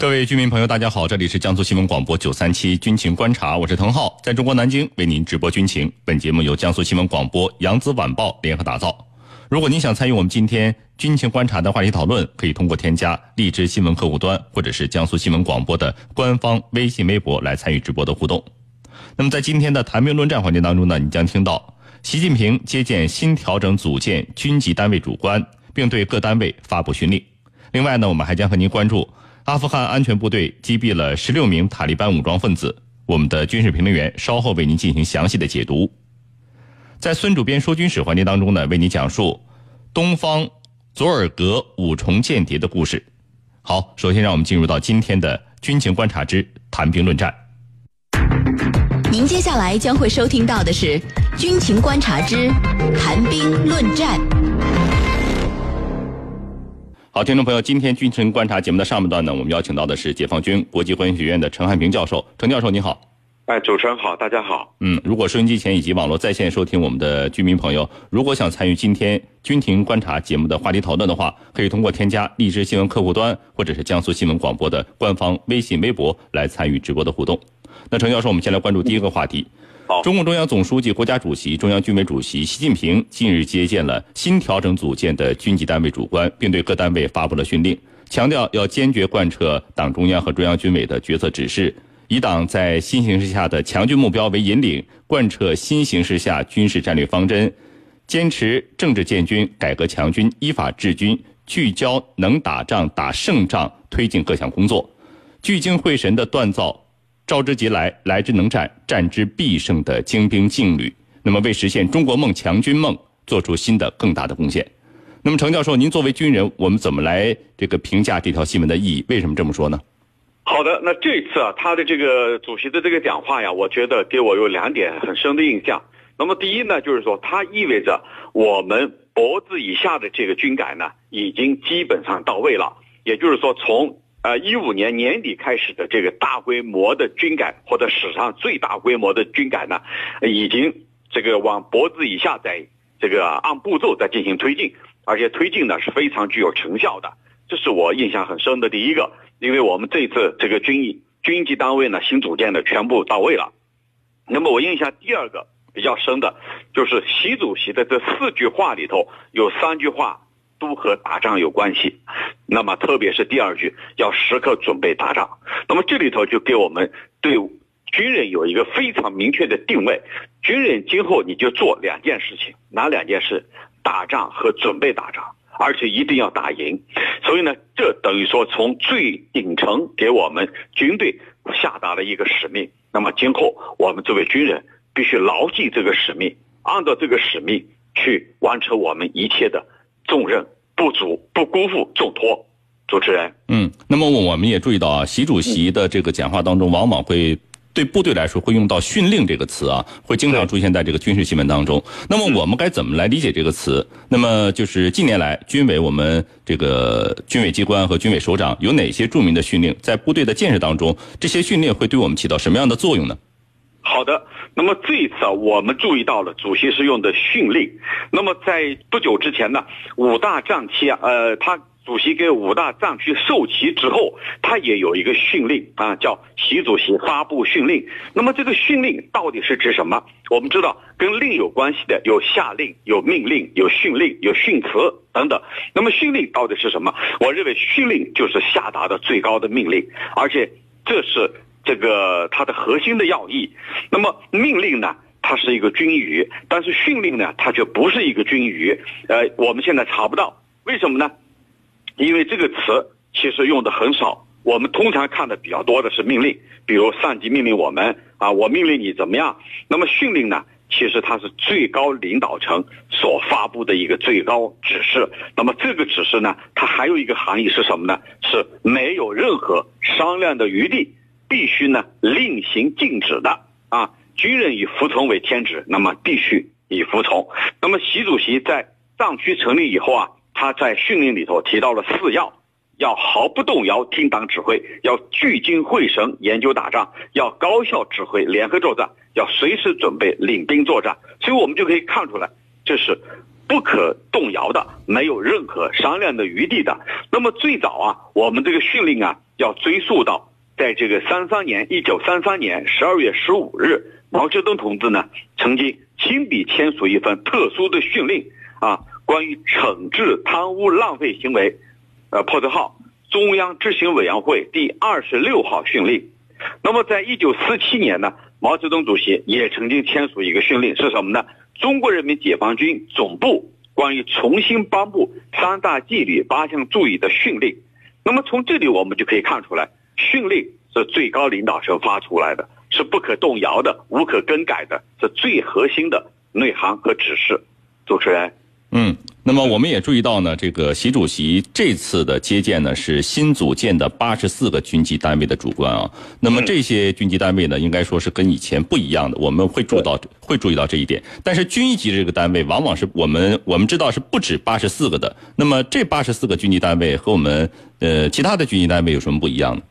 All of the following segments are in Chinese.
各位居民朋友，大家好，这里是江苏新闻广播九三七军情观察，我是滕浩，在中国南京为您直播军情。本节目由江苏新闻广播、扬子晚报联合打造。如果您想参与我们今天军情观察的话题讨论，可以通过添加荔枝新闻客户端或者是江苏新闻广播的官方微信、微博来参与直播的互动。那么在今天的谈兵论战环节当中呢，你将听到习近平接见新调整组建军级单位主官，并对各单位发布训令。另外呢，我们还将和您关注。阿富汗安全部队击毙了十六名塔利班武装分子。我们的军事评论员稍后为您进行详细的解读。在孙主编说军史环节当中呢，为您讲述东方佐尔格五重间谍的故事。好，首先让我们进入到今天的军情观察之谈兵论战。您接下来将会收听到的是军情观察之谈兵论战。好，听众朋友，今天军情观察节目的上半段呢，我们邀请到的是解放军国际关系学院的陈汉平教授。陈教授，你好。哎，主持人好，大家好。嗯，如果收音机前以及网络在线收听我们的居民朋友，如果想参与今天军情观察节目的话题讨论的话，可以通过添加荔枝新闻客户端或者是江苏新闻广播的官方微信、微博来参与直播的互动。那陈教授，我们先来关注第一个话题。中共中央总书记、国家主席、中央军委主席习近平近日接见了新调整组建的军级单位主官，并对各单位发布了训令，强调要坚决贯彻党中央和中央军委的决策指示，以党在新形势下的强军目标为引领，贯彻新形势下军事战略方针，坚持政治建军、改革强军、依法治军，聚焦能打仗、打胜仗，推进各项工作，聚精会神地锻造。召之即来，来之能战，战之必胜的精兵劲旅，那么为实现中国梦、强军梦做出新的更大的贡献。那么，程教授，您作为军人，我们怎么来这个评价这条新闻的意义？为什么这么说呢？好的，那这次啊，他的这个主席的这个讲话呀，我觉得给我有两点很深的印象。那么，第一呢，就是说它意味着我们脖子以下的这个军改呢，已经基本上到位了。也就是说，从呃，一五年年底开始的这个大规模的军改，或者史上最大规模的军改呢，已经这个往脖子以下在这个按步骤在进行推进，而且推进呢是非常具有成效的。这是我印象很深的第一个，因为我们这次这个军役军级单位呢新组建的全部到位了。那么我印象第二个比较深的，就是习主席的这四句话里头有三句话。都和打仗有关系，那么特别是第二句要时刻准备打仗，那么这里头就给我们对军人有一个非常明确的定位，军人今后你就做两件事情，哪两件事？打仗和准备打仗，而且一定要打赢。所以呢，这等于说从最顶层给我们军队下达了一个使命。那么今后我们作为军人必须牢记这个使命，按照这个使命去完成我们一切的。重任不足，不辜负重托。主持人，嗯，那么我们也注意到啊，习主席的这个讲话当中，往往会对部队来说会用到“训令”这个词啊，会经常出现在这个军事新闻当中。那么我们该怎么来理解这个词？那么就是近年来军委我们这个军委机关和军委首长有哪些著名的训令，在部队的建设当中，这些训令会对我们起到什么样的作用呢？好的，那么这一次啊，我们注意到了主席是用的训令。那么在不久之前呢，五大战区啊，呃，他主席给五大战区授旗之后，他也有一个训令啊，叫习主席发布训令。那么这个训令到底是指什么？我们知道跟令有关系的有下令、有命令、有训令、有训词等等。那么训令到底是什么？我认为训令就是下达的最高的命令，而且这是。这个它的核心的要义，那么命令呢，它是一个军语，但是训令呢，它却不是一个军语。呃，我们现在查不到，为什么呢？因为这个词其实用的很少，我们通常看的比较多的是命令，比如上级命令我们啊，我命令你怎么样。那么训令呢，其实它是最高领导层所发布的一个最高指示。那么这个指示呢，它还有一个含义是什么呢？是没有任何商量的余地。必须呢令行禁止的啊，军人以服从为天职，那么必须以服从。那么习主席在藏区成立以后啊，他在训令里头提到了四要：要毫不动摇听党指挥，要聚精会神研究打仗，要高效指挥联合作战，要随时准备领兵作战。所以我们就可以看出来，这是不可动摇的，没有任何商量的余地的。那么最早啊，我们这个训令啊。要追溯到在这个三三年，一九三三年十二月十五日，毛泽东同志呢曾经亲笔签署一份特殊的训令啊，关于惩治贪污浪费行为，呃，破折号中央执行委员会第二十六号训令。那么，在一九四七年呢，毛泽东主席也曾经签署一个训令，是什么呢？中国人民解放军总部关于重新颁布三大纪律八项注意的训令。那么从这里我们就可以看出来，训令是最高领导层发出来的，是不可动摇的、无可更改的，是最核心的内涵和指示。主持人，嗯。那么我们也注意到呢，这个习主席这次的接见呢是新组建的八十四个军级单位的主官啊。那么这些军级单位呢，应该说是跟以前不一样的，我们会注意到会注意到这一点。但是军一级这个单位，往往是我们我们知道是不止八十四个的。那么这八十四个军级单位和我们呃其他的军级单位有什么不一样呢？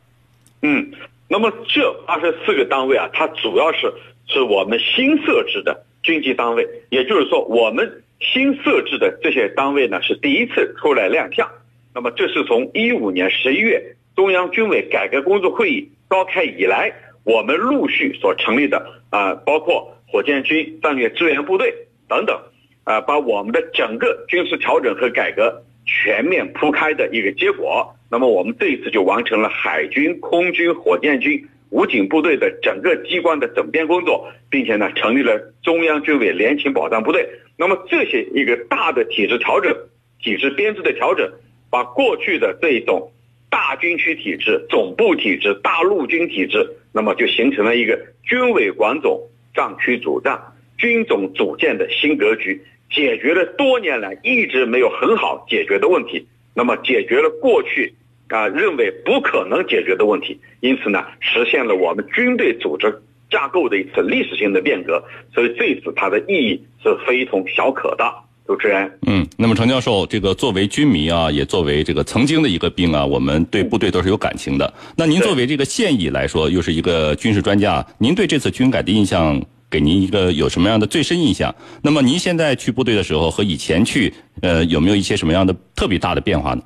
嗯，那么这二十四个单位啊，它主要是是我们新设置的军级单位，也就是说我们。新设置的这些单位呢，是第一次出来亮相。那么，这是从一五年十一月中央军委改革工作会议召开以来，我们陆续所成立的啊，包括火箭军战略支援部队等等，啊，把我们的整个军事调整和改革全面铺开的一个结果。那么，我们这一次就完成了海军、空军、火箭军。武警部队的整个机关的整编工作，并且呢，成立了中央军委联勤保障部队。那么这些一个大的体制调整、体制编制的调整，把过去的这种大军区体制、总部体制、大陆军体制，那么就形成了一个军委管总、战区主战、军种组建的新格局，解决了多年来一直没有很好解决的问题。那么解决了过去。啊，认为不可能解决的问题，因此呢，实现了我们军队组织架构的一次历史性的变革，所以这次它的意义是非同小可的。主持人，嗯，那么程教授，这个作为军迷啊，也作为这个曾经的一个兵啊，我们对部队都是有感情的。那您作为这个现役来说，又是一个军事专家，您对这次军改的印象，给您一个有什么样的最深印象？那么您现在去部队的时候和以前去，呃，有没有一些什么样的特别大的变化呢？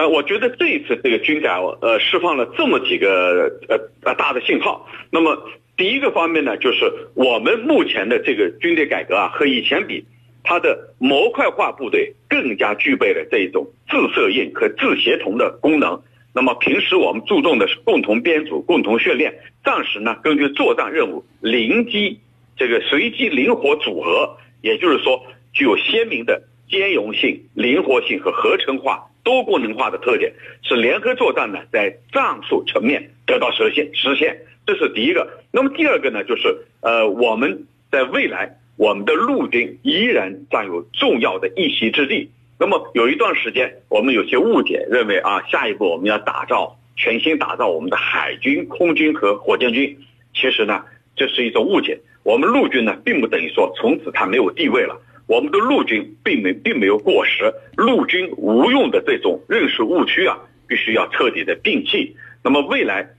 呃，我觉得这一次这个军改，呃，释放了这么几个呃呃大的信号。那么第一个方面呢，就是我们目前的这个军队改革啊，和以前比，它的模块化部队更加具备了这一种自适应和自协同的功能。那么平时我们注重的是共同编组、共同训练，战时呢根据作战任务临机这个随机灵活组合，也就是说具有鲜明的兼容性、灵活性和合成化。多功能化的特点是联合作战呢，在战术层面得到实现实现，这是第一个。那么第二个呢，就是呃，我们在未来，我们的陆军依然占有重要的一席之地。那么有一段时间，我们有些误解，认为啊，下一步我们要打造全新打造我们的海军、空军和火箭军。其实呢，这是一种误解。我们陆军呢，并不等于说从此它没有地位了。我们的陆军并没并没有过时，陆军无用的这种认识误区啊，必须要彻底的摒弃。那么未来，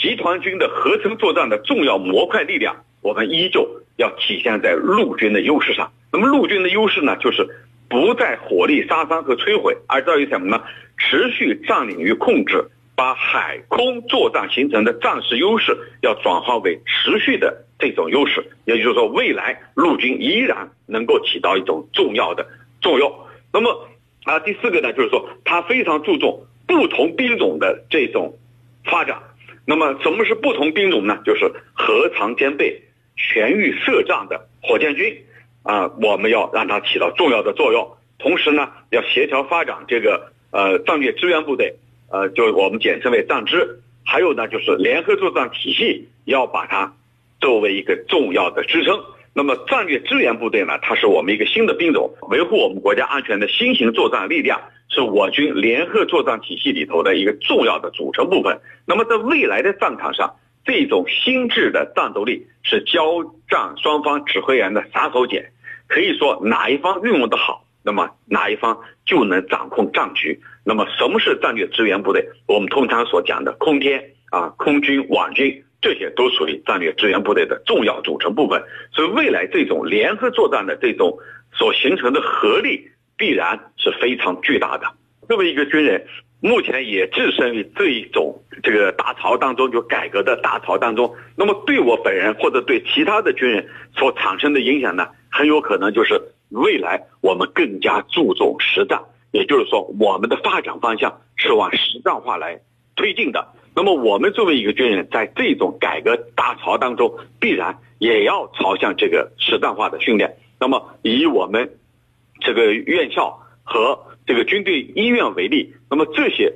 集团军的合成作战的重要模块力量，我们依旧要体现在陆军的优势上。那么陆军的优势呢，就是不在火力杀伤和摧毁，而在于什么呢？持续占领与控制。把海空作战形成的战时优势，要转化为持续的这种优势，也就是说，未来陆军依然能够起到一种重要的作用。那么啊，第四个呢，就是说，它非常注重不同兵种的这种发展。那么，什么是不同兵种呢？就是核常兼备、全域设战的火箭军啊，我们要让它起到重要的作用。同时呢，要协调发展这个呃战略支援部队。呃，就我们简称为战支，还有呢，就是联合作战体系要把它作为一个重要的支撑。那么战略支援部队呢，它是我们一个新的兵种，维护我们国家安全的新型作战力量，是我军联合作战体系里头的一个重要的组成部分。那么在未来的战场上，这种新制的战斗力是交战双方指挥员的杀手锏，可以说哪一方运用的好。那么哪一方就能掌控战局？那么什么是战略支援部队？我们通常所讲的空天啊、空军、网军，这些都属于战略支援部队的重要组成部分。所以未来这种联合作战的这种所形成的合力，必然是非常巨大的。作为一个军人，目前也置身于这一种这个大潮当中，就改革的大潮当中，那么对我本人或者对其他的军人所产生的影响呢，很有可能就是未来我们更加注重实战，也就是说，我们的发展方向是往实战化来推进的。那么我们作为一个军人，在这种改革大潮当中，必然也要朝向这个实战化的训练。那么以我们这个院校和这个军队医院为例，那么这些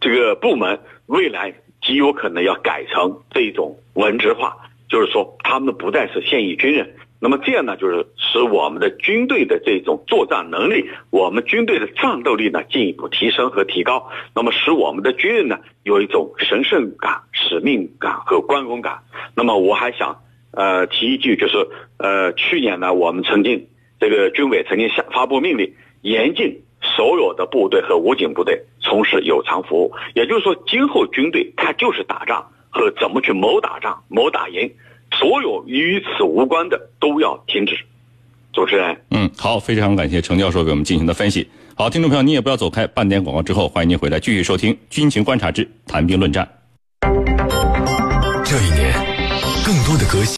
这个部门未来极有可能要改成这种文职化，就是说他们不再是现役军人。那么这样呢，就是使我们的军队的这种作战能力，我们军队的战斗力呢进一步提升和提高。那么使我们的军人呢有一种神圣感、使命感和关公感。那么我还想呃提一句，就是呃去年呢我们曾经这个军委曾经下发布命令，严禁所有的部队和武警部队从事有偿服务。也就是说，今后军队它就是打仗和怎么去谋打仗、谋打赢。所有与此无关的都要停止。主持人，嗯，好，非常感谢程教授给我们进行的分析。好，听众朋友，你也不要走开，半点广告之后，欢迎您回来继续收听《军情观察之谈兵论战》。这一年，更多的革新。